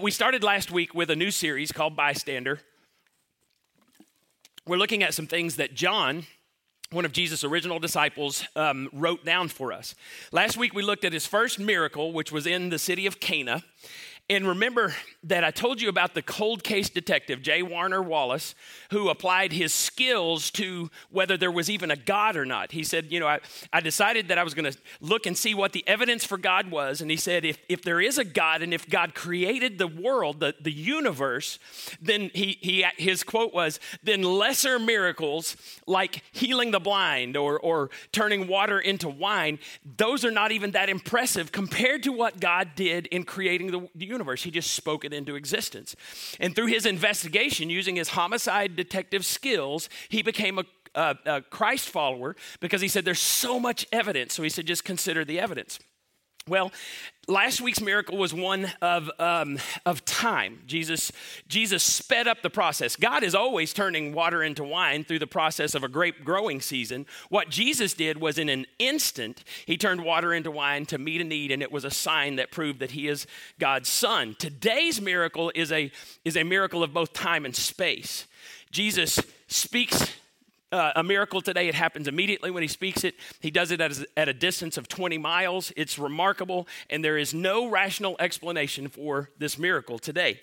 We started last week with a new series called Bystander. We're looking at some things that John, one of Jesus' original disciples, um, wrote down for us. Last week we looked at his first miracle, which was in the city of Cana. And remember that I told you about the cold case detective, J. Warner Wallace, who applied his skills to whether there was even a God or not. He said, You know, I, I decided that I was going to look and see what the evidence for God was. And he said, If, if there is a God and if God created the world, the, the universe, then he, he, his quote was, Then lesser miracles like healing the blind or, or turning water into wine, those are not even that impressive compared to what God did in creating the universe universe. He just spoke it into existence. And through his investigation, using his homicide detective skills, he became a a, Christ follower because he said there's so much evidence. So he said, just consider the evidence. Well, last week's miracle was one of, um, of time. Jesus, Jesus sped up the process. God is always turning water into wine through the process of a grape growing season. What Jesus did was in an instant, he turned water into wine to meet a need, and it was a sign that proved that he is God's son. Today's miracle is a, is a miracle of both time and space. Jesus speaks uh, a miracle today. It happens immediately when he speaks it. He does it at a, at a distance of 20 miles. It's remarkable, and there is no rational explanation for this miracle today.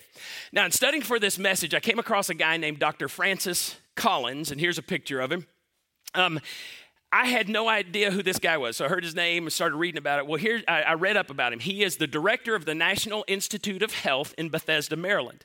Now, in studying for this message, I came across a guy named Dr. Francis Collins, and here's a picture of him. Um, I had no idea who this guy was. So I heard his name and started reading about it. Well, here I, I, read up about him. He is the director of the National Institute of Health in Bethesda, Maryland.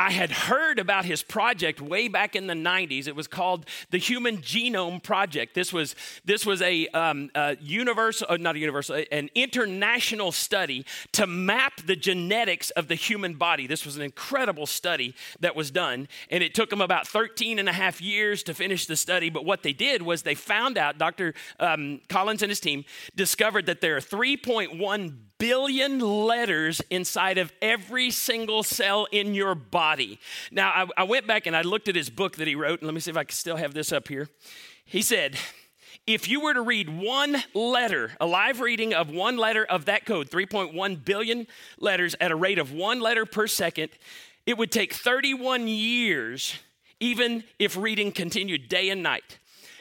I had heard about his project way back in the 90s. It was called the Human Genome Project. This was, this was a, um, a universal, uh, not a universal, an international study to map the genetics of the human body. This was an incredible study that was done, and it took them about 13 and a half years to finish the study. But what they did was they found out, Dr. Um, Collins and his team discovered that there are 3.1 billion letters inside of every single cell in your body. Now, I, I, went back and I looked at his book that he wrote, and let me see if I can still have this up here. He said, if you were to read one letter, a live reading of one letter of that code, 3.1 billion letters at a rate of one letter per second, it would take 31 years, even if reading continued day and night.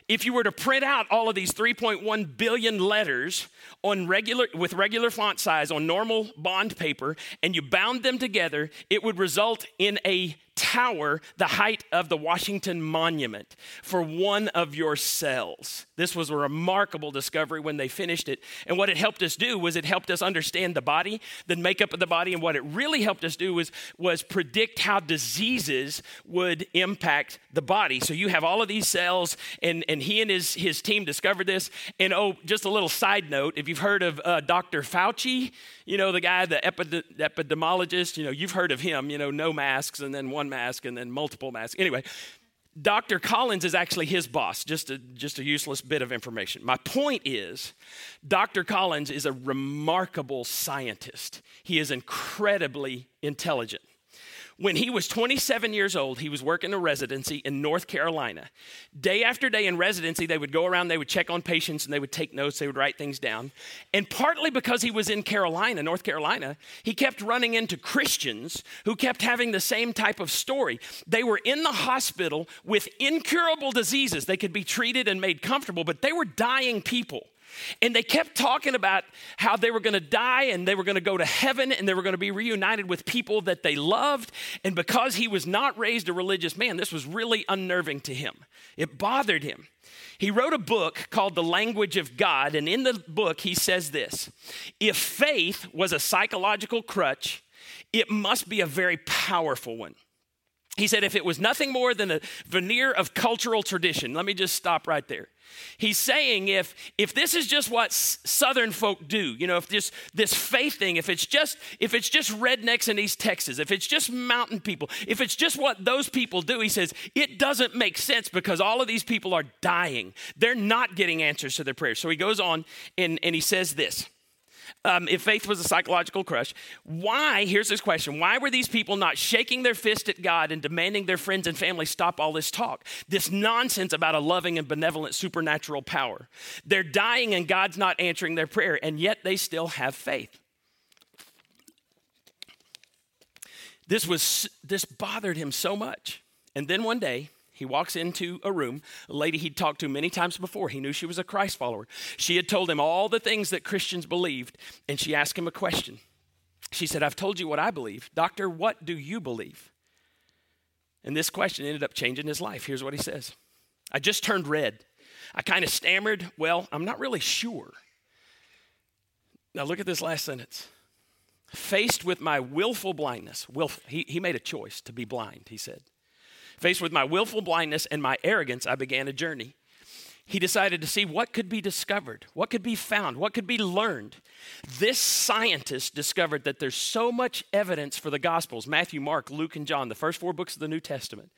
If you were to print out all of these 3.1 billion letters on regular, with regular font size on normal bond paper and you bound them together, it would result in a tower the height of the Washington Monument for one of your cells. This was a remarkable discovery when they finished it. And what it helped us do was it helped us understand the body, the makeup of the body, and what it really helped us do was, was predict how diseases would impact the body. So you have all of these cells, and, and he and his, his team discovered this. And oh, just a little side note if you've heard of uh, Dr. Fauci, you know, the guy, the epidemiologist, you know, you've heard of him, you know, no masks and then one mask and then multiple masks. Anyway, Dr. Collins is actually his boss, just a, just a useless bit of information. My point is, Dr. Collins is a remarkable scientist. He is incredibly intelligent. When he was 27 years old, he was working a residency in North Carolina. Day after day in residency, they would go around, they would check on patients, and they would take notes, they would write things down. And partly because he was in Carolina, North Carolina, he kept running into Christians who kept having the same type of story. They were in the hospital with incurable diseases. They could be treated and made comfortable, but they were dying people. And they kept talking about how they were going to die and they were going to go to heaven and they were going to be reunited with people that they loved. And because he was not raised a religious man, this was really unnerving to him. It bothered him. He wrote a book called The Language of God. And in the book, he says this If faith was a psychological crutch, it must be a very powerful one. He said, if it was nothing more than a veneer of cultural tradition, let me just stop right there. He's saying if if this is just what southern folk do, you know, if this this faith thing, if it's just if it's just rednecks in East Texas, if it's just mountain people, if it's just what those people do, he says it doesn't make sense because all of these people are dying. They're not getting answers to their prayers. So he goes on and, and he says this um, if faith was a psychological crush, why, here's this question why were these people not shaking their fist at God and demanding their friends and family stop all this talk? This nonsense about a loving and benevolent supernatural power. They're dying and God's not answering their prayer, and yet they still have faith. This was this bothered him so much. And then one day, he walks into a room, a lady he'd talked to many times before. He knew she was a Christ follower. She had told him all the things that Christians believed, and she asked him a question. She said, I've told you what I believe. Doctor, what do you believe? And this question ended up changing his life. Here's what he says I just turned red. I kind of stammered, Well, I'm not really sure. Now look at this last sentence. Faced with my willful blindness, willful, he, he made a choice to be blind, he said. Faced with my willful blindness and my arrogance, I began a journey. He decided to see what could be discovered, what could be found, what could be learned. This scientist discovered that there's so much evidence for the Gospels Matthew, Mark, Luke, and John, the first four books of the New Testament.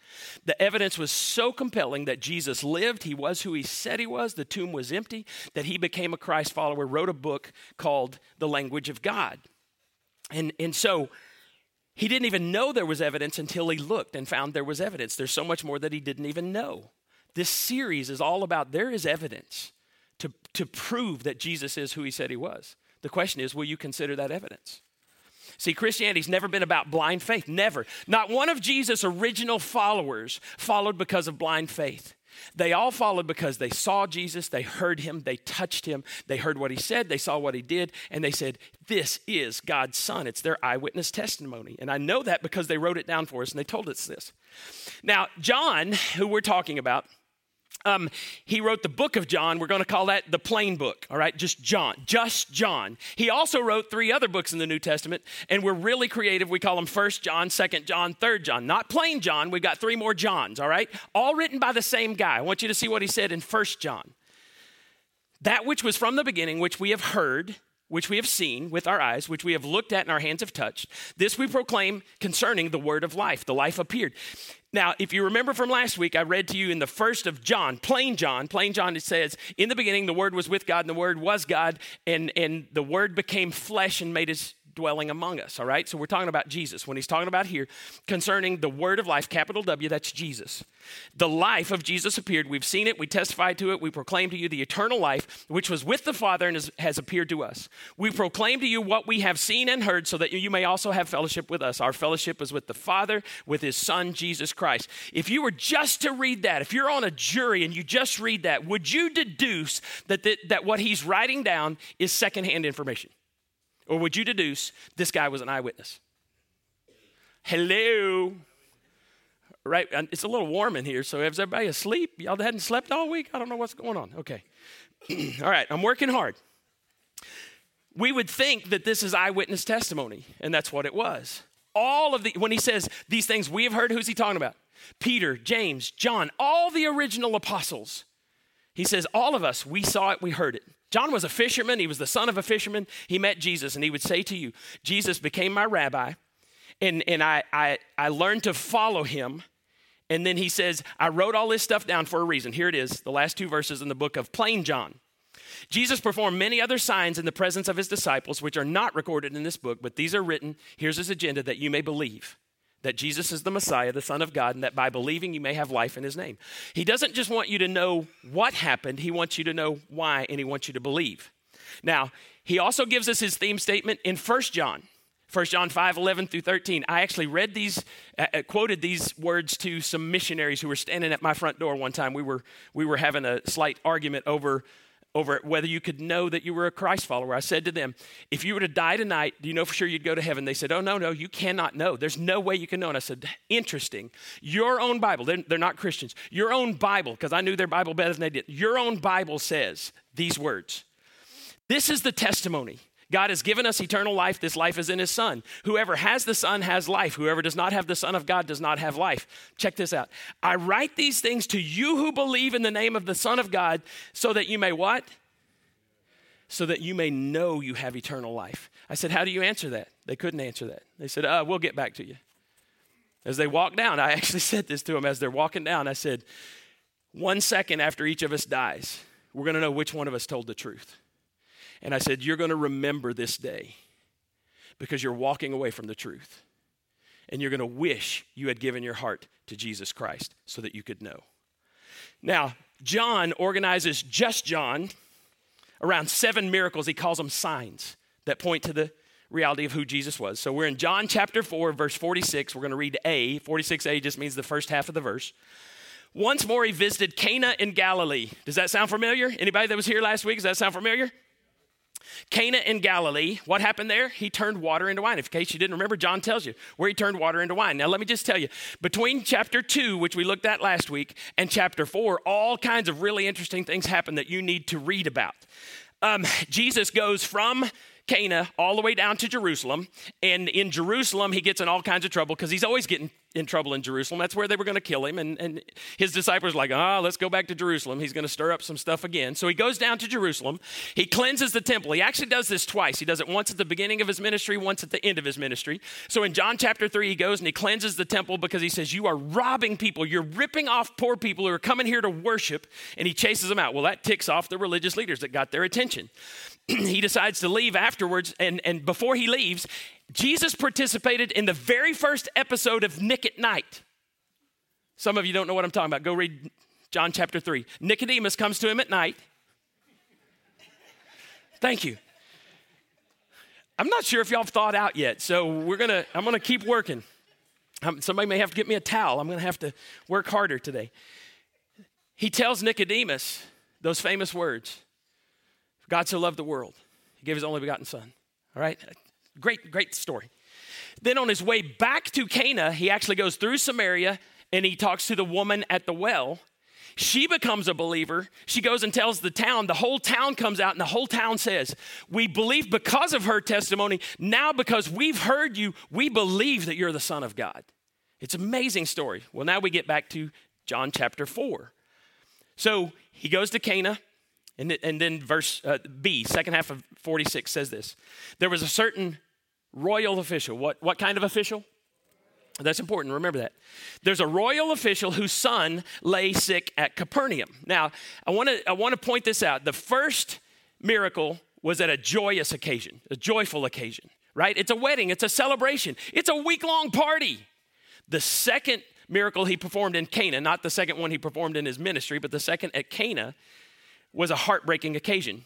The evidence was so compelling that Jesus lived, he was who he said he was, the tomb was empty, that he became a Christ follower, wrote a book called The Language of God. And, and so, he didn't even know there was evidence until he looked and found there was evidence. There's so much more that he didn't even know. This series is all about there is evidence to, to prove that Jesus is who he said he was. The question is, will you consider that evidence? See, Christianity's never been about blind faith. Never. Not one of Jesus' original followers followed because of blind faith. They all followed because they saw Jesus, they heard him, they touched him, they heard what he said, they saw what he did, and they said, This is God's Son. It's their eyewitness testimony. And I know that because they wrote it down for us and they told us this. Now, John, who we're talking about, um, he wrote the book of John. We're going to call that the plain book, all right? Just John, just John. He also wrote three other books in the New Testament, and we're really creative. We call them First John, Second John, Third John. Not plain John. We've got three more Johns, all right? All written by the same guy. I want you to see what he said in First John. That which was from the beginning, which we have heard, which we have seen with our eyes, which we have looked at and our hands have touched, this we proclaim concerning the word of life. The life appeared. Now, if you remember from last week, I read to you in the first of John, plain John, plain John, it says, In the beginning, the Word was with God, and the Word was God, and, and the Word became flesh and made his dwelling among us, all right? So we're talking about Jesus. When he's talking about here concerning the word of life, capital W, that's Jesus. The life of Jesus appeared. We've seen it, we testified to it, we proclaim to you the eternal life, which was with the Father and has, has appeared to us. We proclaim to you what we have seen and heard so that you may also have fellowship with us. Our fellowship is with the Father, with his Son, Jesus Christ. If you were just to read that, if you're on a jury and you just read that, would you deduce that, that, that what he's writing down is secondhand information? Or would you deduce this guy was an eyewitness? Hello. Right? It's a little warm in here, so is everybody asleep? Y'all hadn't slept all week? I don't know what's going on. Okay. all right, I'm working hard. We would think that this is eyewitness testimony, and that's what it was. All of the, when he says these things we have heard, who's he talking about? Peter, James, John, all the original apostles. He says, all of us, we saw it, we heard it. John was a fisherman. He was the son of a fisherman. He met Jesus, and he would say to you, Jesus became my rabbi, and, and I, I, I learned to follow him. And then he says, I wrote all this stuff down for a reason. Here it is, the last two verses in the book of Plain John. Jesus performed many other signs in the presence of his disciples, which are not recorded in this book, but these are written. Here's his agenda that you may believe that Jesus is the Messiah, the Son of God, and that by believing you may have life in his name. He doesn't just want you to know what happened, he wants you to know why, and he wants you to believe. Now, he also gives us his theme statement in 1 John. 1 John 5, 11 through 13. I actually read these, uh, uh, quoted these words to some missionaries who were standing at my front door one time. We were, we were having a slight argument over over whether you could know that you were a Christ follower. I said to them, if you were to die tonight, do you know for sure you'd go to heaven? They said, oh, no, no, you cannot know. There's no way you can know. And I said, interesting. Your own Bible, they're, they're not Christians, your own Bible, because I knew their Bible better than they did, your own Bible says these words. This is the testimony. God has given us eternal life. This life is in His Son. Whoever has the Son has life. Whoever does not have the Son of God does not have life. Check this out. I write these things to you who believe in the name of the Son of God so that you may what? So that you may know you have eternal life. I said, How do you answer that? They couldn't answer that. They said, uh, We'll get back to you. As they walked down, I actually said this to them as they're walking down. I said, One second after each of us dies, we're going to know which one of us told the truth. And I said, You're going to remember this day because you're walking away from the truth. And you're going to wish you had given your heart to Jesus Christ so that you could know. Now, John organizes just John around seven miracles. He calls them signs that point to the reality of who Jesus was. So we're in John chapter 4, verse 46. We're going to read A. 46a just means the first half of the verse. Once more, he visited Cana in Galilee. Does that sound familiar? Anybody that was here last week, does that sound familiar? Cana in Galilee, what happened there? He turned water into wine. In case you didn't remember, John tells you where he turned water into wine. Now, let me just tell you between chapter 2, which we looked at last week, and chapter 4, all kinds of really interesting things happen that you need to read about. Um, Jesus goes from Cana all the way down to Jerusalem. And in Jerusalem, he gets in all kinds of trouble because he's always getting in trouble in Jerusalem. That's where they were going to kill him. And, and his disciples like, ah, oh, let's go back to Jerusalem. He's going to stir up some stuff again. So he goes down to Jerusalem. He cleanses the temple. He actually does this twice. He does it once at the beginning of his ministry, once at the end of his ministry. So in John chapter 3, he goes and he cleanses the temple because he says, You are robbing people. You're ripping off poor people who are coming here to worship. And he chases them out. Well, that ticks off the religious leaders that got their attention. he decides to leave afterwards. And, and before he leaves, Jesus participated in the very first episode of Nick at Nite. Some of you don't know what I'm talking about. Go read John chapter 3. Nicodemus comes to him at night. Thank you. I'm not sure if y'all have thought out yet, so we're gonna. I'm gonna keep working. Um, somebody may have to get me a towel. I'm gonna have to work harder today. He tells Nicodemus those famous words: "God so loved the world, He gave His only begotten Son." All right, Great, great story. Then on his way back to Cana, he actually goes through Samaria and he talks to the woman at the well. She becomes a believer. She goes and tells the town. The whole town comes out, and the whole town says, We believe because of her testimony. Now, because we've heard you, we believe that you're the Son of God. It's an amazing story. Well, now we get back to John chapter 4. So he goes to Cana. And, and then verse uh, B, second half of 46 says this. There was a certain royal official. What, what kind of official? That's important. Remember that. There's a royal official whose son lay sick at Capernaum. Now, I want to I want to point this out. The first miracle was at a joyous occasion, a joyful occasion, right? It's a wedding, it's a celebration, it's a week long party. The second miracle he performed in Cana, not the second one he performed in his ministry, but the second at Cana, was a heartbreaking occasion.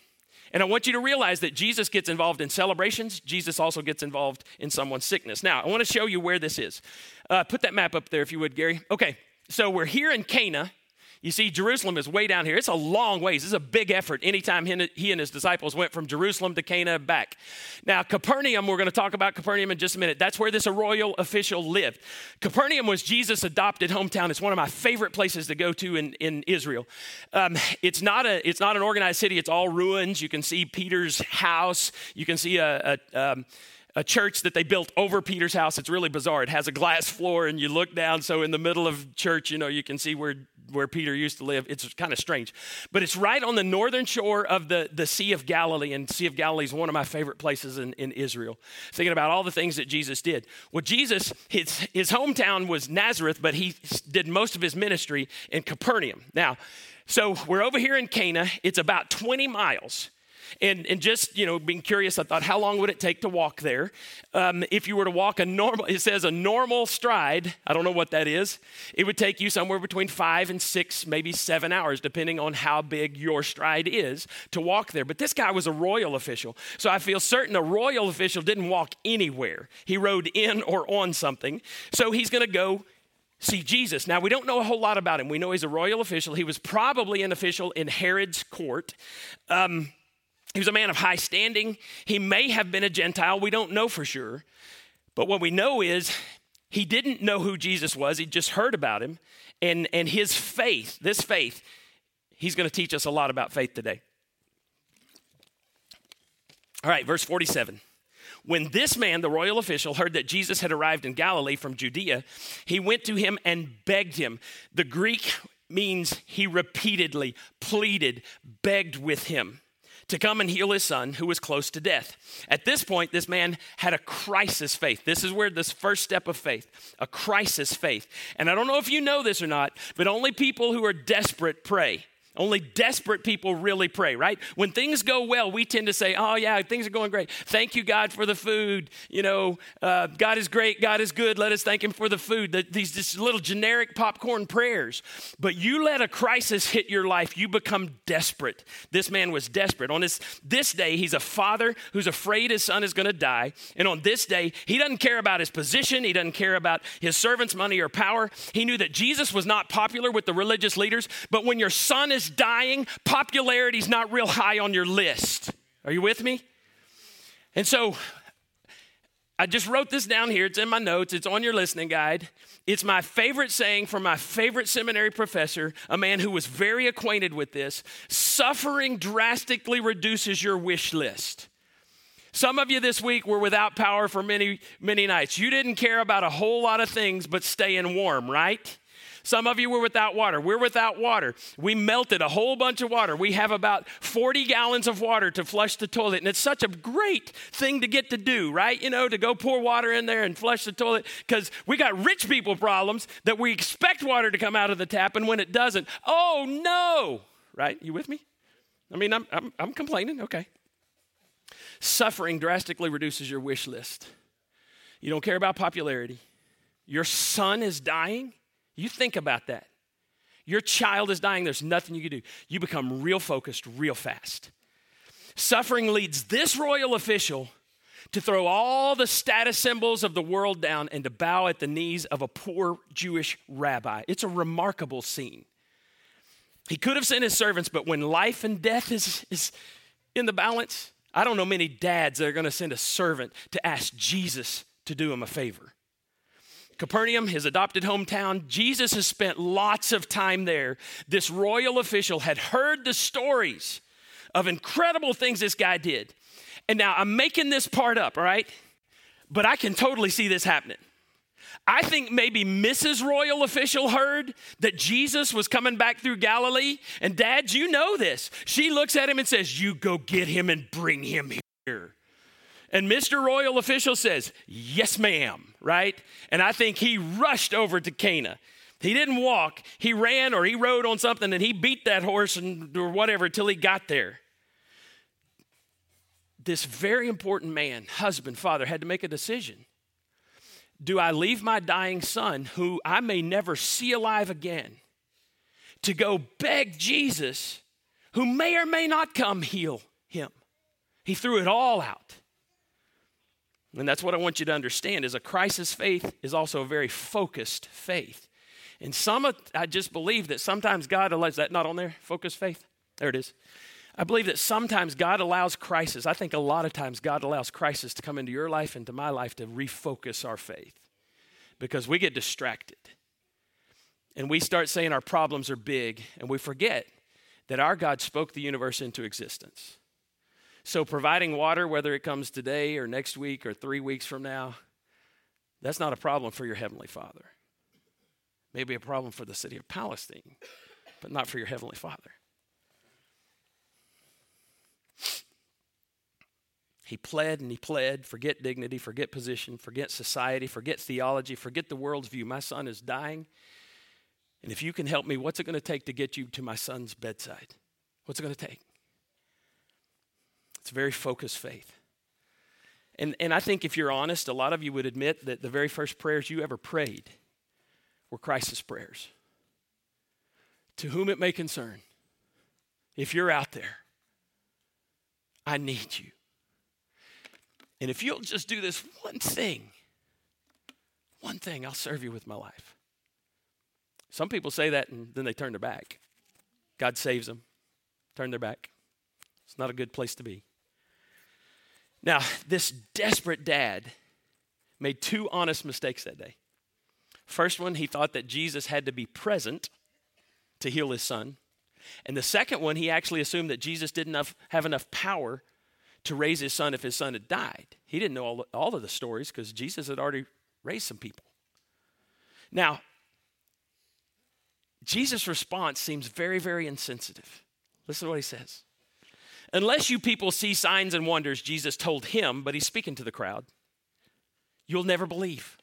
And I want you to realize that Jesus gets involved in celebrations. Jesus also gets involved in someone's sickness. Now, I want to show you where this is. Uh, put that map up there if you would, Gary. Okay, so we're here in Cana. You see, Jerusalem is way down here. It's a long ways. Is a big effort anytime he and his disciples went from Jerusalem to Cana back. Now, Capernaum, we're going to talk about Capernaum in just a minute. That's where this royal official lived. Capernaum was Jesus' adopted hometown. It's one of my favorite places to go to in, in Israel. Um, it's, not a, it's not an organized city, it's all ruins. You can see Peter's house, you can see a, a um, a church that they built over Peter's house. It's really bizarre. It has a glass floor, and you look down, so in the middle of church, you know, you can see where where Peter used to live. It's kind of strange. But it's right on the northern shore of the, the Sea of Galilee, and Sea of Galilee is one of my favorite places in, in Israel. Thinking about all the things that Jesus did. Well, Jesus, his, his hometown was Nazareth, but he did most of his ministry in Capernaum. Now, so we're over here in Cana. It's about 20 miles and, and just, you know, being curious, I thought, how long would it take to walk there? Um, if you were to walk a normal, it says a normal stride, I don't know what that is, it would take you somewhere between five and six, maybe seven hours, depending on how big your stride is to walk there. But this guy was a royal official. So I feel certain a royal official didn't walk anywhere. He rode in or on something. So he's going to go see Jesus. Now, we don't know a whole lot about him. We know he's a royal official. He was probably an official in Herod's court. Um, he was a man of high standing. He may have been a Gentile. We don't know for sure. But what we know is he didn't know who Jesus was. He just heard about him. And, and his faith, this faith, he's going to teach us a lot about faith today. All right, verse 47. When this man, the royal official, heard that Jesus had arrived in Galilee from Judea, he went to him and begged him. The Greek means he repeatedly pleaded, begged with him to come and heal his son who was close to death. At this point, this man had a crisis faith. This is where this first step of faith, a crisis faith. And I don't know if you know this or not, but only people who are desperate pray. Only desperate people really pray, right? When things go well, we tend to say, Oh, yeah, things are going great. Thank you, God, for the food. You know, uh, God is great. God is good. Let us thank Him for the food. The, these little generic popcorn prayers. But you let a crisis hit your life, you become desperate. This man was desperate. On this, this day, he's a father who's afraid his son is going to die. And on this day, he doesn't care about his position, he doesn't care about his servants' money or power. He knew that Jesus was not popular with the religious leaders, but when your son is dying, popularity's not real high on your list. Are you with me? And so I just wrote this down here. It's in my notes, it's on your listening guide. It's my favorite saying from my favorite seminary professor, a man who was very acquainted with this. Suffering drastically reduces your wish list. Some of you this week were without power for many, many nights. You didn't care about a whole lot of things but staying warm, right? Some of you were without water. We're without water. We melted a whole bunch of water. We have about 40 gallons of water to flush the toilet. And it's such a great thing to get to do, right? You know, to go pour water in there and flush the toilet because we got rich people problems that we expect water to come out of the tap. And when it doesn't, oh no, right? You with me? I mean, I'm, I'm, I'm complaining. Okay. Suffering drastically reduces your wish list. You don't care about popularity. Your son is dying. You think about that. Your child is dying, there's nothing you can do. You become real focused real fast. Suffering leads this royal official to throw all the status symbols of the world down and to bow at the knees of a poor Jewish rabbi. It's a remarkable scene. He could have sent his servants, but when life and death is, is in the balance, I don't know many dads that are going to send a servant to ask Jesus to do him a favor. Capernaum, his adopted hometown, Jesus has spent lots of time there. This royal official had heard the stories of incredible things this guy did. And now I'm making this part up, all right? But I can totally see this happening. I think maybe Mrs. Royal Official heard that Jesus was coming back through Galilee. And Dad, you know this. She looks at him and says, You go get him and bring him here. And Mr. Royal Official says, Yes, ma'am, right? And I think he rushed over to Cana. He didn't walk, he ran or he rode on something and he beat that horse and, or whatever until he got there. This very important man, husband, father, had to make a decision. Do I leave my dying son, who I may never see alive again, to go beg Jesus, who may or may not come heal him? He threw it all out. And that's what I want you to understand is a crisis faith is also a very focused faith. And some of I just believe that sometimes God allows that not on there, focused faith. There it is. I believe that sometimes God allows crisis. I think a lot of times God allows crisis to come into your life and to my life to refocus our faith because we get distracted and we start saying our problems are big and we forget that our God spoke the universe into existence. So, providing water, whether it comes today or next week or three weeks from now, that's not a problem for your Heavenly Father. Maybe a problem for the city of Palestine, but not for your Heavenly Father. He pled and he pled forget dignity, forget position, forget society, forget theology, forget the world's view. My son is dying. And if you can help me, what's it going to take to get you to my son's bedside? What's it going to take? It's very focused faith. And, and I think if you're honest, a lot of you would admit that the very first prayers you ever prayed were crisis prayers. To whom it may concern, if you're out there, I need you. And if you'll just do this one thing, one thing, I'll serve you with my life. Some people say that and then they turn their back. God saves them, turn their back. It's not a good place to be. Now, this desperate dad made two honest mistakes that day. First one, he thought that Jesus had to be present to heal his son. And the second one, he actually assumed that Jesus didn't have enough power to raise his son if his son had died. He didn't know all, of the stories because Jesus had already raised some people. Now, Jesus' response seems very, very insensitive. Listen to what he says. Unless you people see signs and wonders, Jesus told him, but he's speaking to the crowd, you'll never believe.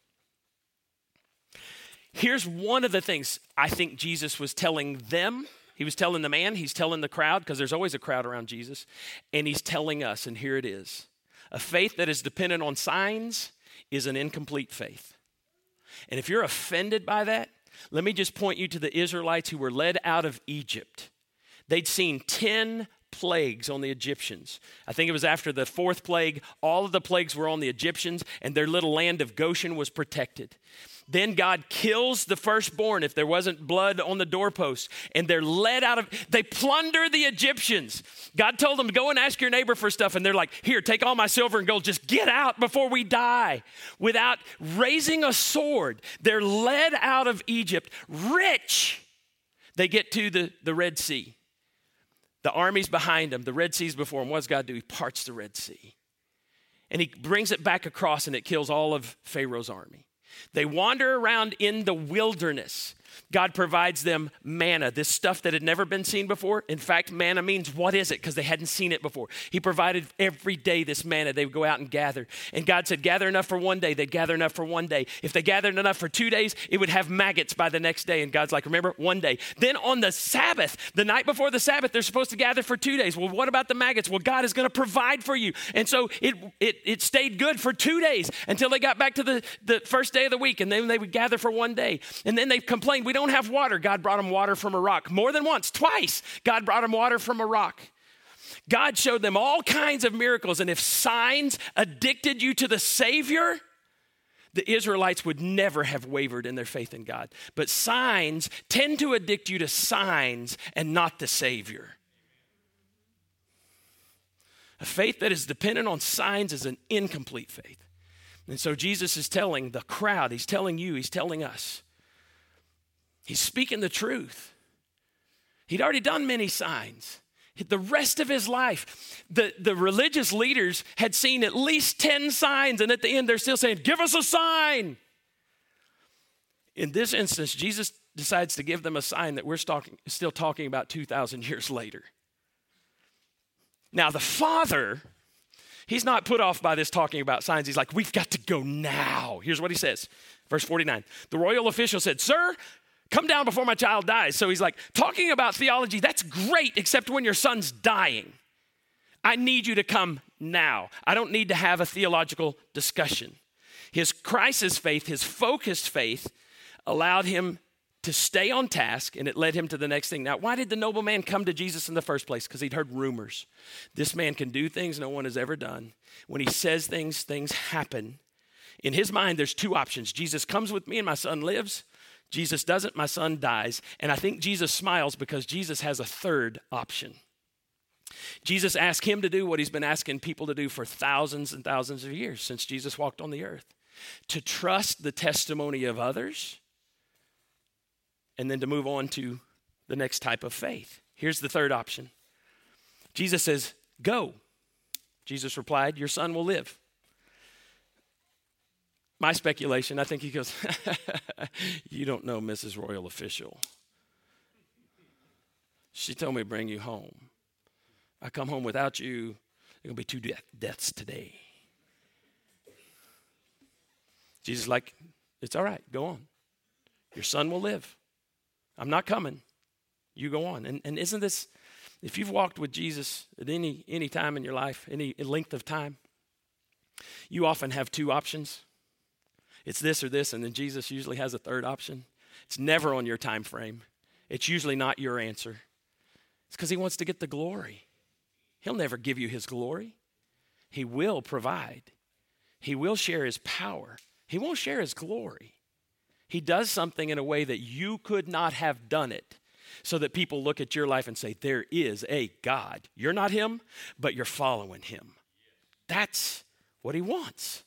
Here's one of the things I think Jesus was telling them. He was telling the man, he's telling the crowd, because there's always a crowd around Jesus, and he's telling us, and here it is. A faith that is dependent on signs is an incomplete faith. And if you're offended by that, let me just point you to the Israelites who were led out of Egypt. They'd seen 10 plagues on the Egyptians. I think it was after the fourth plague, all of the plagues were on the Egyptians, and their little land of Goshen was protected. Then God kills the firstborn if there wasn't blood on the doorpost. And they're led out of, they plunder the Egyptians. God told them, go and ask your neighbor for stuff. And they're like, here, take all my silver and gold, just get out before we die. Without raising a sword, they're led out of Egypt rich. They get to the, the Red Sea. The army's behind him, the Red Sea's before him. What does God do? He parts the Red Sea. And he brings it back across and it kills all of Pharaoh's army. They wander around in the wilderness. God provides them manna, this stuff that had never been seen before. In fact, manna means what is it? Because they hadn't seen it before. He provided every day this manna. They would go out and gather. And God said, gather enough for one day. They'd gather enough for one day. If they gathered enough for two days, it would have maggots by the next day. And God's like, remember, one day. Then on the Sabbath, the night before the Sabbath, they're supposed to gather for two days. Well, what about the maggots? Well, God is going to provide for you. And so it, it, it stayed good for two days until they got back to the, the first day of the week. And then they would gather for one day. And then they complained, we don't have water. God brought them water from a rock. More than once, twice, God brought them water from a rock. God showed them all kinds of miracles. And if signs addicted you to the Savior, the Israelites would never have wavered in their faith in God. But signs tend to addict you to signs and not the Savior. A faith that is dependent on signs is an incomplete faith. And so Jesus is telling the crowd, he's telling you, he's telling us, he's speaking the truth. He'd already done many signs. The rest of his life, the, the religious leaders had seen at least 10 signs, and at the end, they're still saying, Give us a sign. In this instance, Jesus decides to give them a sign that we're still talking about 2,000 years later. Now, the Father He's not put off by this talking about signs. He's like, we've got to go now. Here's what he says. Verse 49. The royal official said, Sir, come down before my child dies. So he's like, talking about theology, that's great, except when your son's dying. I need you to come now. I don't need to have a theological discussion. His crisis faith, his focused faith, allowed him to stay on task, and it led him to the next thing. Now, why did the nobleman come to Jesus in the first place? Because he'd heard rumors. This man can do things no one has ever done. When he says things, things happen. In his mind, there's two options Jesus comes with me and my son lives. Jesus doesn't, my son dies. And I think Jesus smiles because Jesus has a third option. Jesus asked him to do what he's been asking people to do for thousands and thousands of years since Jesus walked on the earth to trust the testimony of others and then to move on to the next type of faith. Here's the third option Jesus says, Go. Jesus replied, Your son will live. My speculation, I think he goes, You don't know Mrs. Royal Official. She told me to bring you home. I come home without you, there to be two death, deaths today. Jesus like, It's all right, go on. Your son will live. I'm not coming. You go on. And, and isn't this, if you've walked with Jesus at any, any time in your life, any length of time, you often have two options. It's this or this, and then Jesus usually has a third option. It's never on your time frame. It's usually not your answer. It's because he wants to get the glory. He'll never give you his glory. He will provide. He will share his power. He won't share his glory. He does something in a way that you could not have done it so that people look at your life and say, There is a God. You're not Him, but you're following Him. That's what He wants.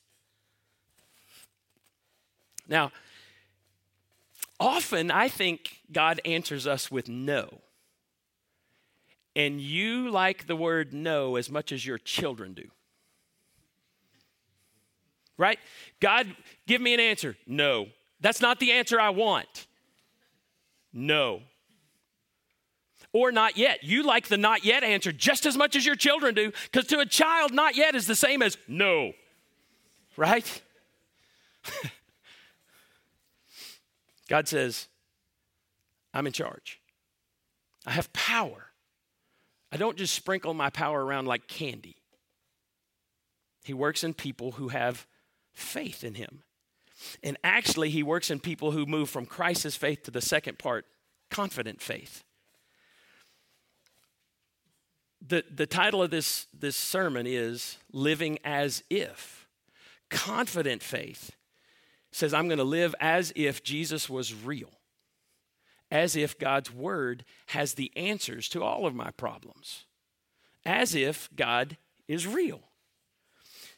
Now, often I think God answers us with no. And you like the word no as much as your children do. Right? God, give me an answer. No. That's not the answer I want. No. Or not yet. You like the not yet answer just as much as your children do, because to a child, not yet is the same as no. Right? God says, I'm in charge. I have power. I don't just sprinkle my power around like candy. He works in people who have faith in him. And actually, he works in people who move from crisis faith to the second part, confident faith. The, the title of this, this sermon is Living as If. Confident faith says, I'm going to live as if Jesus was real, as if God's word has the answers to all of my problems, as if God is real.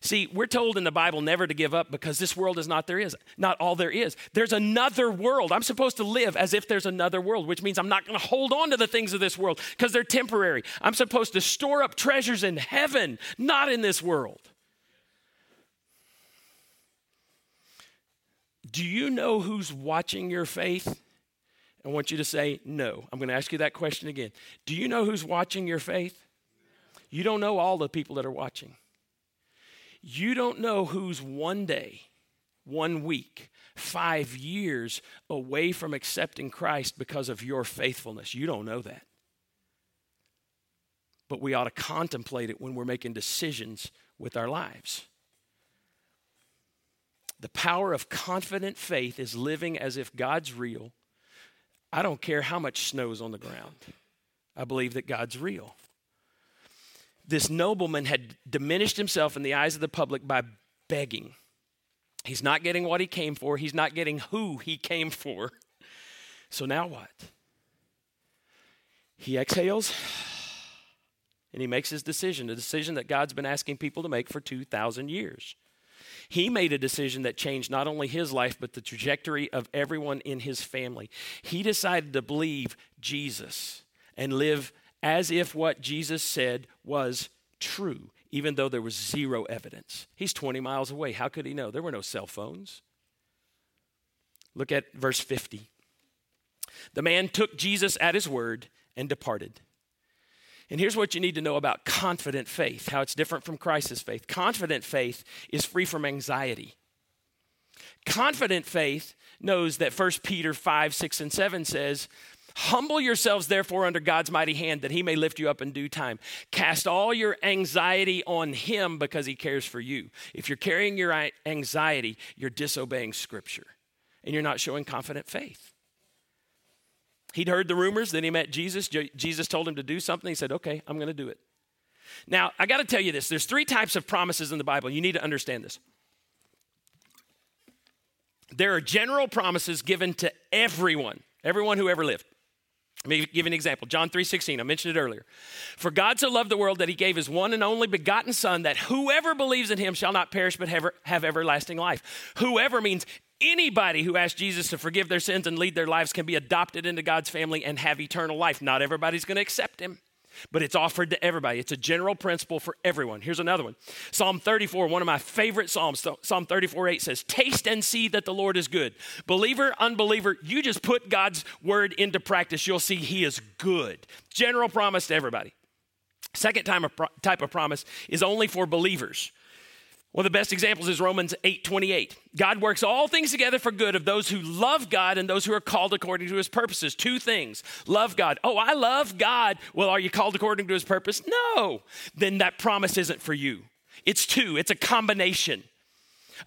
See, we're told in the Bible never to give up because this world is not there is, not all there is. There's another world. I'm supposed to live as if there's another world, which means I'm not going to hold on to the things of this world because they're temporary. I'm supposed to store up treasures in heaven, not in this world. Do you know who's watching your faith? I want you to say no. I'm going to ask you that question again. Do you know who's watching your faith? You don't know all the people that are watching. You don't know who's one day, one week, five years away from accepting Christ because of your faithfulness. You don't know that. But we ought to contemplate it when we're making decisions with our lives. The power of confident faith is living as if God's real. I don't care how much snow's on the ground. I believe that God's real this nobleman had diminished himself in the eyes of the public by begging. He's not getting what he came for, he's not getting who he came for. So now what? He exhales and he makes his decision, a decision that God's been asking people to make for 2,000 years. He made a decision that changed not only his life, but the trajectory of everyone in his family. He decided to believe Jesus and live as if what Jesus said was true, even though there was zero evidence. He's 20 miles away. How could he know? There were no cell phones. Look at verse 50. The man took Jesus at his word and departed. And here's what you need to know about confident faith, how it's different from crisis faith. Confident faith is free from anxiety. Confident faith knows that 1 Peter 5, 6, and 7 says, Humble yourselves, therefore, under God's mighty hand, that he may lift you up in due time. Cast all your anxiety on him because he cares for you. If you're carrying your anxiety, you're disobeying Scripture and you're not showing confident faith. He'd heard the rumors, then he met Jesus. Jesus told him to do something. He said, Okay, I'm going to do it. Now, I got to tell you this there's three types of promises in the Bible. You need to understand this. There are general promises given to everyone, everyone who ever lived. Let me give you an example. John 3:16, I mentioned it earlier. For God so loved the world that he gave his one and only begotten son that whoever believes in him shall not perish but have, have everlasting life. Whoever means anybody who asks Jesus to forgive their sins and lead their lives can be adopted into God's family and have eternal life. Not everybody's going to accept him but it's offered to everybody. It's a general principle for everyone. Here's another one Psalm 34, one of my favorite Psalms. Psalm 34 8 says, Taste and see that the Lord is good. Believer, unbeliever, you just put God's word into practice, you'll see He is good. General promise to everybody. Second type of promise is only for believers. One of the best examples is Romans 8 28. God works all things together for good of those who love God and those who are called according to his purposes. Two things love God. Oh, I love God. Well, are you called according to his purpose? No. Then that promise isn't for you. It's two, it's a combination.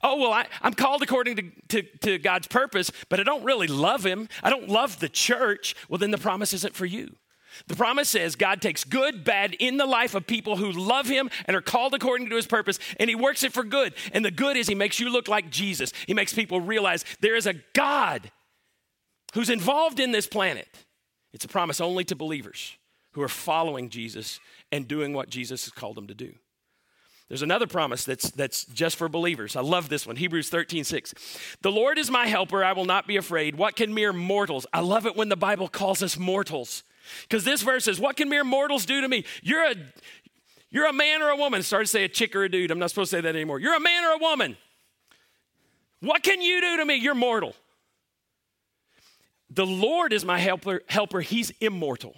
Oh, well, I, am called according to, to, to God's purpose, but I don't really love him. I don't love the church. Well, then the promise isn't for you. The promise says God takes good, bad in the life of people who love Him and are called according to His purpose, and He works it for good. And the good is He makes you look like Jesus. He makes people realize there is a God who's involved in this planet. It's a promise only to believers who are following Jesus and doing what Jesus has called them to do. There's another promise that's, that's just for believers. I love this one. Hebrews 13, 6. The Lord is my helper. I will not be afraid. What can mere mortals? I love it when the Bible calls us mortals. Because this verse says, What can mere mortals do to me? You're a you're a man or a woman. Start to say a chick or a dude. I'm not supposed to say that anymore. You're a man or a woman. What can you do to me? You're mortal. The Lord is my helper, helper. He's immortal.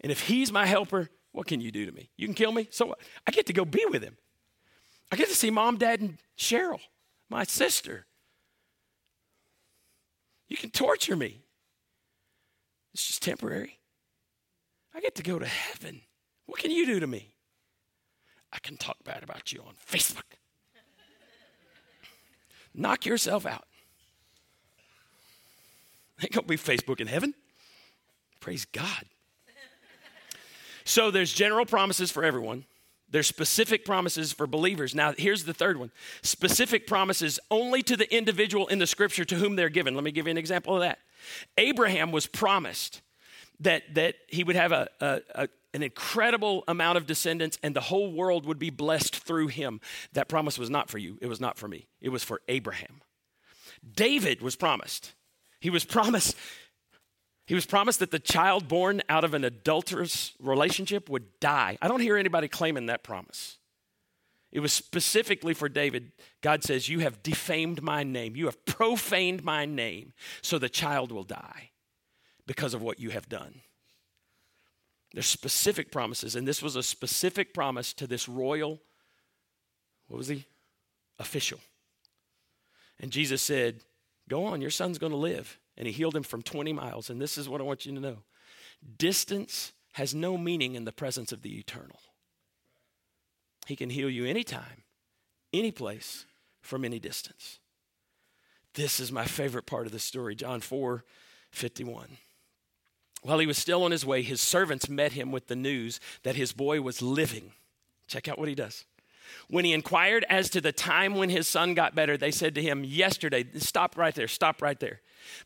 And if he's my helper, what can you do to me? You can kill me? So what? I get to go be with him. I get to see mom, dad, and Cheryl, my sister. You can torture me. It's just temporary. I get to go to heaven. What can you do to me? I can talk bad about you on Facebook. Knock yourself out. Ain't gonna be Facebook in heaven. Praise God. So there's general promises for everyone. There's specific promises for believers. Now, here's the third one specific promises only to the individual in the scripture to whom they're given. Let me give you an example of that. Abraham was promised that, that he would have a, a, a an incredible amount of descendants and the whole world would be blessed through him. That promise was not for you. It was not for me. It was for Abraham. David was promised. He was promised he was promised that the child born out of an adulterous relationship would die. I don't hear anybody claiming that promise. It was specifically for David. God says, You have defamed my name. You have profaned my name, so the child will die because of what you have done. There's specific promises, and this was a specific promise to this royal, what was he? Official. And Jesus said, Go on, your son's going to live and he healed him from 20 miles. And this is what I want you to know distance has no meaning in the presence of the eternal. He can heal you anytime, any place, from any distance. This is my favorite part of the story, John 4 51. While he was still on his way, his servants met him with the news that his boy was living. Check out what he does. When he inquired as to the time when his son got better, they said to him, Yesterday, stop right there, stop right there.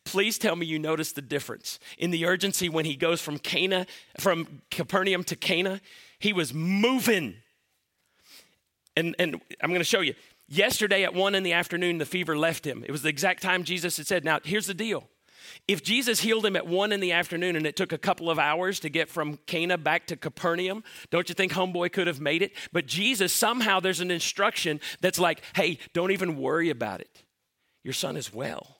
Please tell me you notice the difference in the urgency when he goes from Cana, from Capernaum to Cana. He was moving. And, and I'm going to show you. Yesterday at one in the afternoon, the fever left him. It was the exact time Jesus had said. Now, here's the deal. If Jesus healed him at one in the afternoon and it took a couple of hours to get from Cana back to Capernaum, don't you think homeboy could have made it? But Jesus, somehow there's an instruction that's like, hey, don't even worry about it. Your son is well.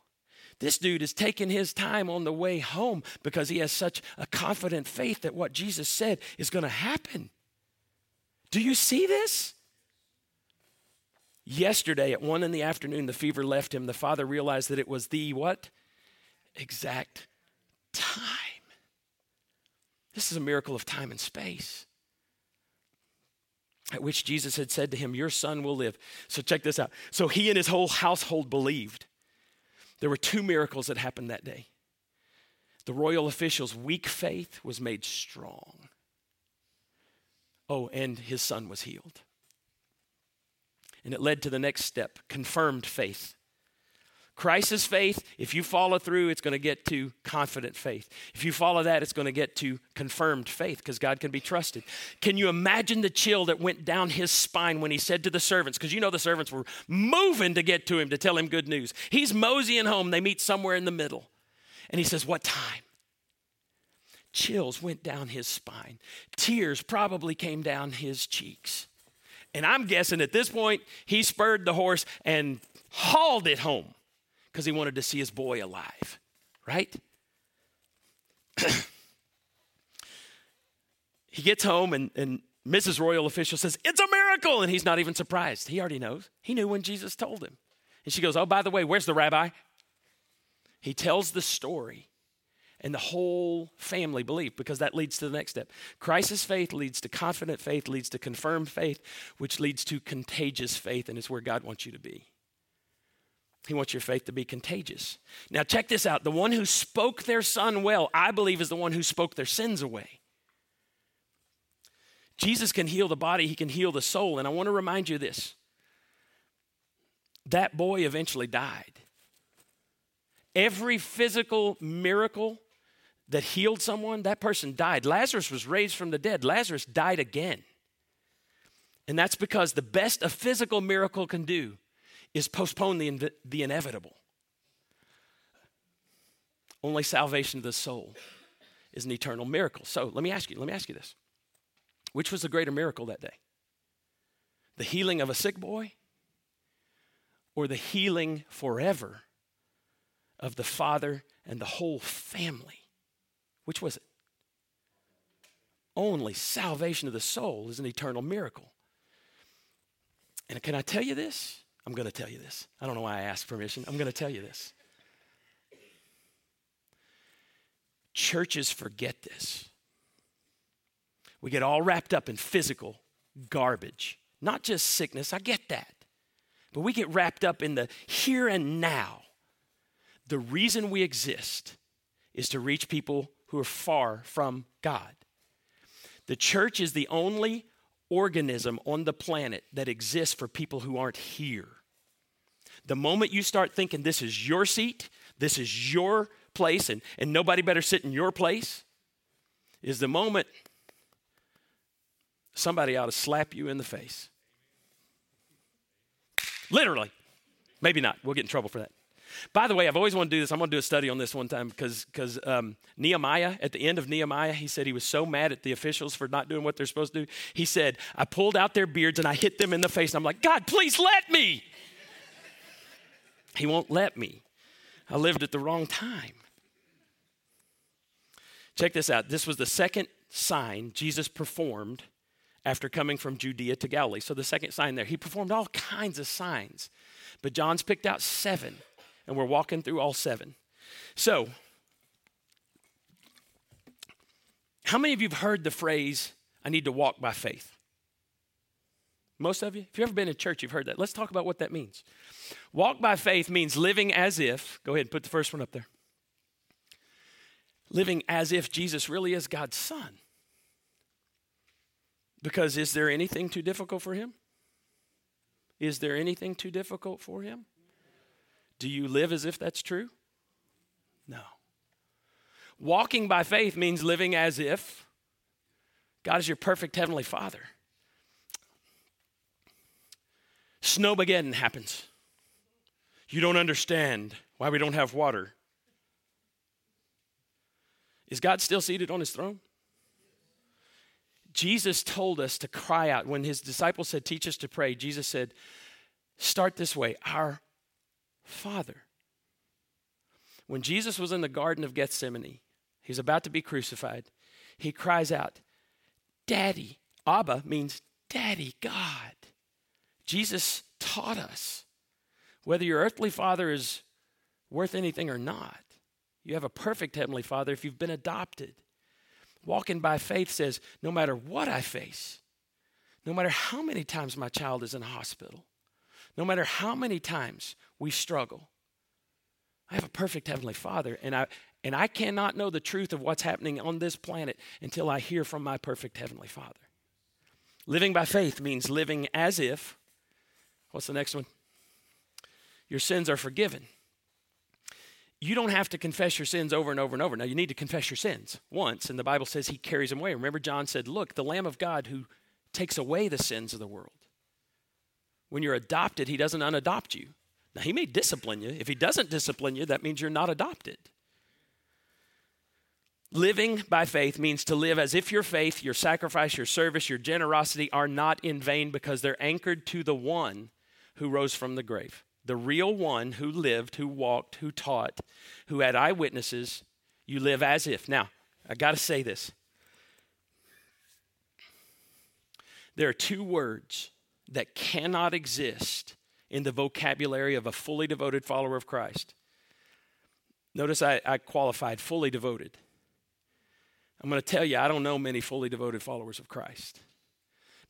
This dude is taking his time on the way home because he has such a confident faith that what Jesus said is going to happen. Do you see this? Yesterday at one in the afternoon, the fever left him. The father realized that it was the what? Exact time. This is a miracle of time and space. At which Jesus had said to him, Your son will live. So check this out. So he and his whole household believed. There were two miracles that happened that day. The royal official's weak faith was made strong. Oh, and his son was healed. And it led to the next step confirmed faith. Crisis faith, if you follow through, it's going to get to confident faith. If you follow that, it's going to get to confirmed faith because God can be trusted. Can you imagine the chill that went down his spine when he said to the servants, because you know the servants were moving to get to him to tell him good news. He's moseying home, they meet somewhere in the middle. And he says, What time? Chills went down his spine, tears probably came down his cheeks. And I'm guessing at this point, he spurred the horse and hauled it home because he wanted to see his boy alive, right? he gets home and, and Mrs. Royal Official says, It's a miracle. And he's not even surprised. He already knows. He knew when Jesus told him. And she goes, Oh, by the way, where's the rabbi? He tells the story, and the whole family believe because that leads to the next step. Crisis faith leads to confident faith, leads to confirmed faith, which leads to contagious faith, and it's where God wants you to be. He wants your faith to be contagious. Now, check this out. The one who spoke their son well, I believe, is the one who spoke their sins away. Jesus can heal the body, he can heal the soul. And I want to remind you this that boy eventually died. Every physical miracle that healed someone, that person died. Lazarus was raised from the dead, Lazarus died again. And that's because the best a physical miracle can do is postpone the, the inevitable. Only salvation of the soul is an eternal miracle. So let me ask you, let me ask you this. Which was the greater miracle that day? The healing of a sick boy or the healing forever of the father and the whole family? Which was it? Only salvation of the soul is an eternal miracle. And can I tell you this? I'm going to tell you this. I don't know why I asked permission. I'm going to tell you this. Churches forget this. We get all wrapped up in physical garbage, not just sickness. I get that. But we get wrapped up in the here and now. The reason we exist is to reach people who are far from God. The church is the only organism on the planet that exists for people who aren't here. The moment you start thinking this is your seat, this is your place, and, and nobody better sit in your place, is the moment somebody ought to slap you in the face. Literally. Maybe not. We'll get in trouble for that. By the way, I've always wanted to do this. I'm going to do a study on this one time because because um, Nehemiah, at the end of Nehemiah, he said he was so mad at the officials for not doing what they're supposed to do. He said, I pulled out their beards and I hit them in the face. And I'm like, God, please let me. He won't let me. I lived at the wrong time. Check this out. This was the second sign Jesus performed after coming from Judea to Galilee. So the second sign there, he performed all kinds of signs, but John's picked out seven, and we're walking through all seven. So, how many of you have heard the phrase, I need to walk by faith? Most of you? If you've ever been in church, you've heard that. Let's talk about what that means. Walk by faith means living as if, go ahead and put the first one up there. Living as if Jesus really is God's son. Because is there anything too difficult for him? Is there anything too difficult for him? Do you live as if that's true? No. Walking by faith means living as if God is your perfect heavenly father. Snowmageddon happens. You don't understand why we don't have water. Is God still seated on his throne? Jesus told us to cry out. When his disciples said, Teach us to pray, Jesus said, Start this way Our Father. When Jesus was in the Garden of Gethsemane, he's about to be crucified, he cries out, Daddy. Abba means Daddy, God. Jesus taught us whether your earthly father is worth anything or not, you have a perfect heavenly father if you've been adopted. Walking by faith says no matter what I face, no matter how many times my child is in hospital, no matter how many times we struggle, I have a perfect heavenly father and I and I cannot know the truth of what's happening on this planet until I hear from my perfect heavenly father. Living by faith means living as if what's the next one? Your sins are forgiven you don't have to confess your sins over and over and over. Now, you need to confess your sins once, and the Bible says he carries them away. Remember, John said, Look, the Lamb of God who takes away the sins of the world. When you're adopted, he doesn't unadopt you. Now, he may discipline you. If he doesn't discipline you, that means you're not adopted. Living by faith means to live as if your faith, your sacrifice, your service, your generosity are not in vain because they're anchored to the one who rose from the grave the real one who lived, who walked, who taught, who had eyewitnesses, you live as if. Now, I got to say this. There are two words that cannot exist in the vocabulary of a fully devoted follower of Christ. Notice I, I qualified fully devoted. I'm going to tell you, I don't know many fully devoted followers of Christ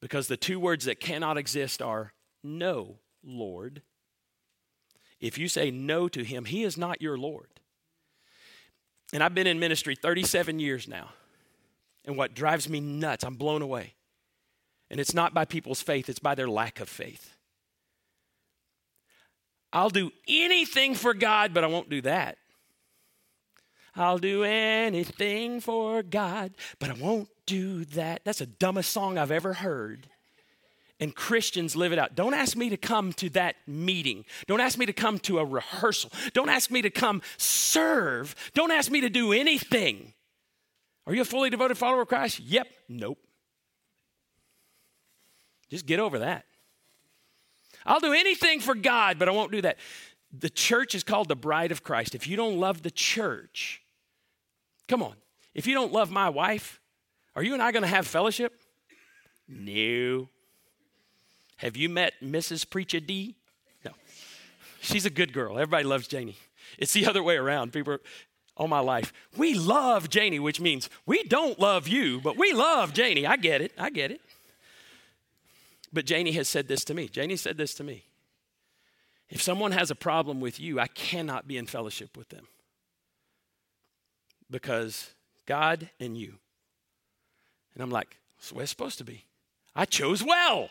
because the two words that cannot exist are no, Lord, if you say no to him, he is not your Lord. And I've been in ministry 37 years now. And what drives me nuts, I'm blown away. And it's not by people's faith, it's by their lack of faith. I'll do anything for God, but I won't do that. I'll do anything for God, but I won't do that. That's the dumbest song I've ever heard and Christians live it out. Don't ask me to come to that meeting. Don't ask me to come to a rehearsal. Don't ask me to come serve. Don't ask me to do anything. Are you a fully devoted follower of Christ? Yep. Nope. Just get over that. I'll do anything for God, but I won't do that. The church is called the bride of Christ. If you don't love the church, come on. If you don't love my wife, are you and I going to have fellowship? No. Have you met Mrs. Preacher D? No. She's a good girl. Everybody loves Janie. It's the other way around. People are, all my life. We love Janie, which means we don't love you, but we love Janie. I get it. I get it. But Janie has said this to me. Janie said this to me. If someone has a problem with you, I cannot be in fellowship with them because God and you. And I'm like, that's the supposed to be. I chose well.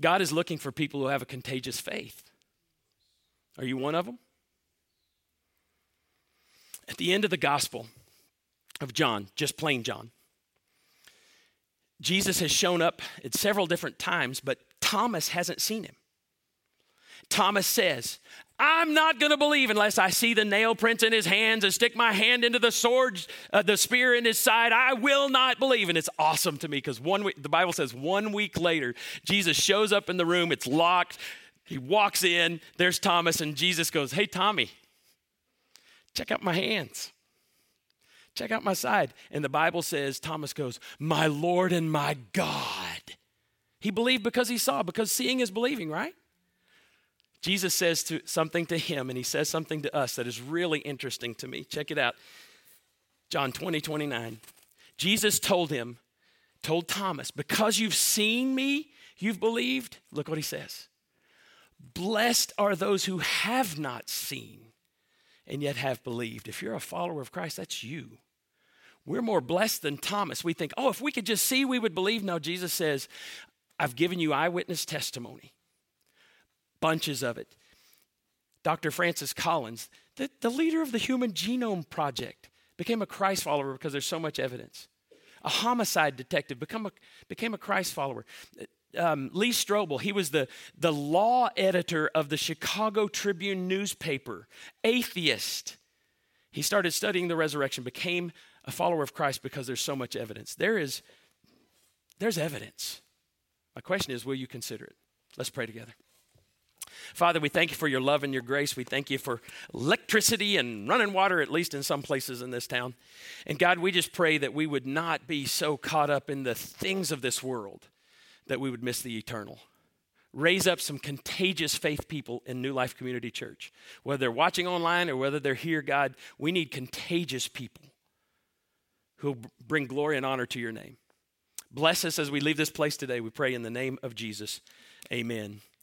God is looking for people who have a contagious faith. Are you one of them? At the end of the Gospel of John, just plain John, Jesus has shown up at several different times, but Thomas hasn't seen him. Thomas says, I'm not going to believe unless I see the nail prints in his hands and stick my hand into the sword, uh, the spear in his side. I will not believe. And it's awesome to me because one week, the Bible says one week later, Jesus shows up in the room. It's locked. He walks in. There's Thomas, and Jesus goes, Hey, Tommy, check out my hands. Check out my side. And the Bible says, Thomas goes, My Lord and my God. He believed because he saw, because seeing is believing, right? Jesus says to, something to him, and he says something to us that is really interesting to me. Check it out. John 20, 29. Jesus told him, told Thomas, because you've seen me, you've believed. Look what he says. Blessed are those who have not seen and yet have believed. If you're a follower of Christ, that's you. We're more blessed than Thomas. We think, oh, if we could just see, we would believe. No, Jesus says, I've given you eyewitness testimony, bunches of it. Dr. Francis Collins, the, the leader of the Human Genome Project, became a Christ follower because there's so much evidence. A homicide detective become a, became a Christ follower. Um, Lee Strobel, he was the, the law editor of the Chicago Tribune newspaper, atheist. He started studying the resurrection, became a follower of Christ because there's so much evidence. There is, there's evidence. My question is, will you consider it? Let's pray together. Father, we thank you for your love and your grace. We thank you for electricity and running water, at least in some places in this town. And God, we just pray that we would not be so caught up in the things of this world that we would miss the eternal. Raise up some contagious faith people in New Life Community Church. Whether they're watching online or whether they're here, God, we need contagious people who bring glory and honor to your name. Bless us as we leave this place today. We pray in the name of Jesus. Amen.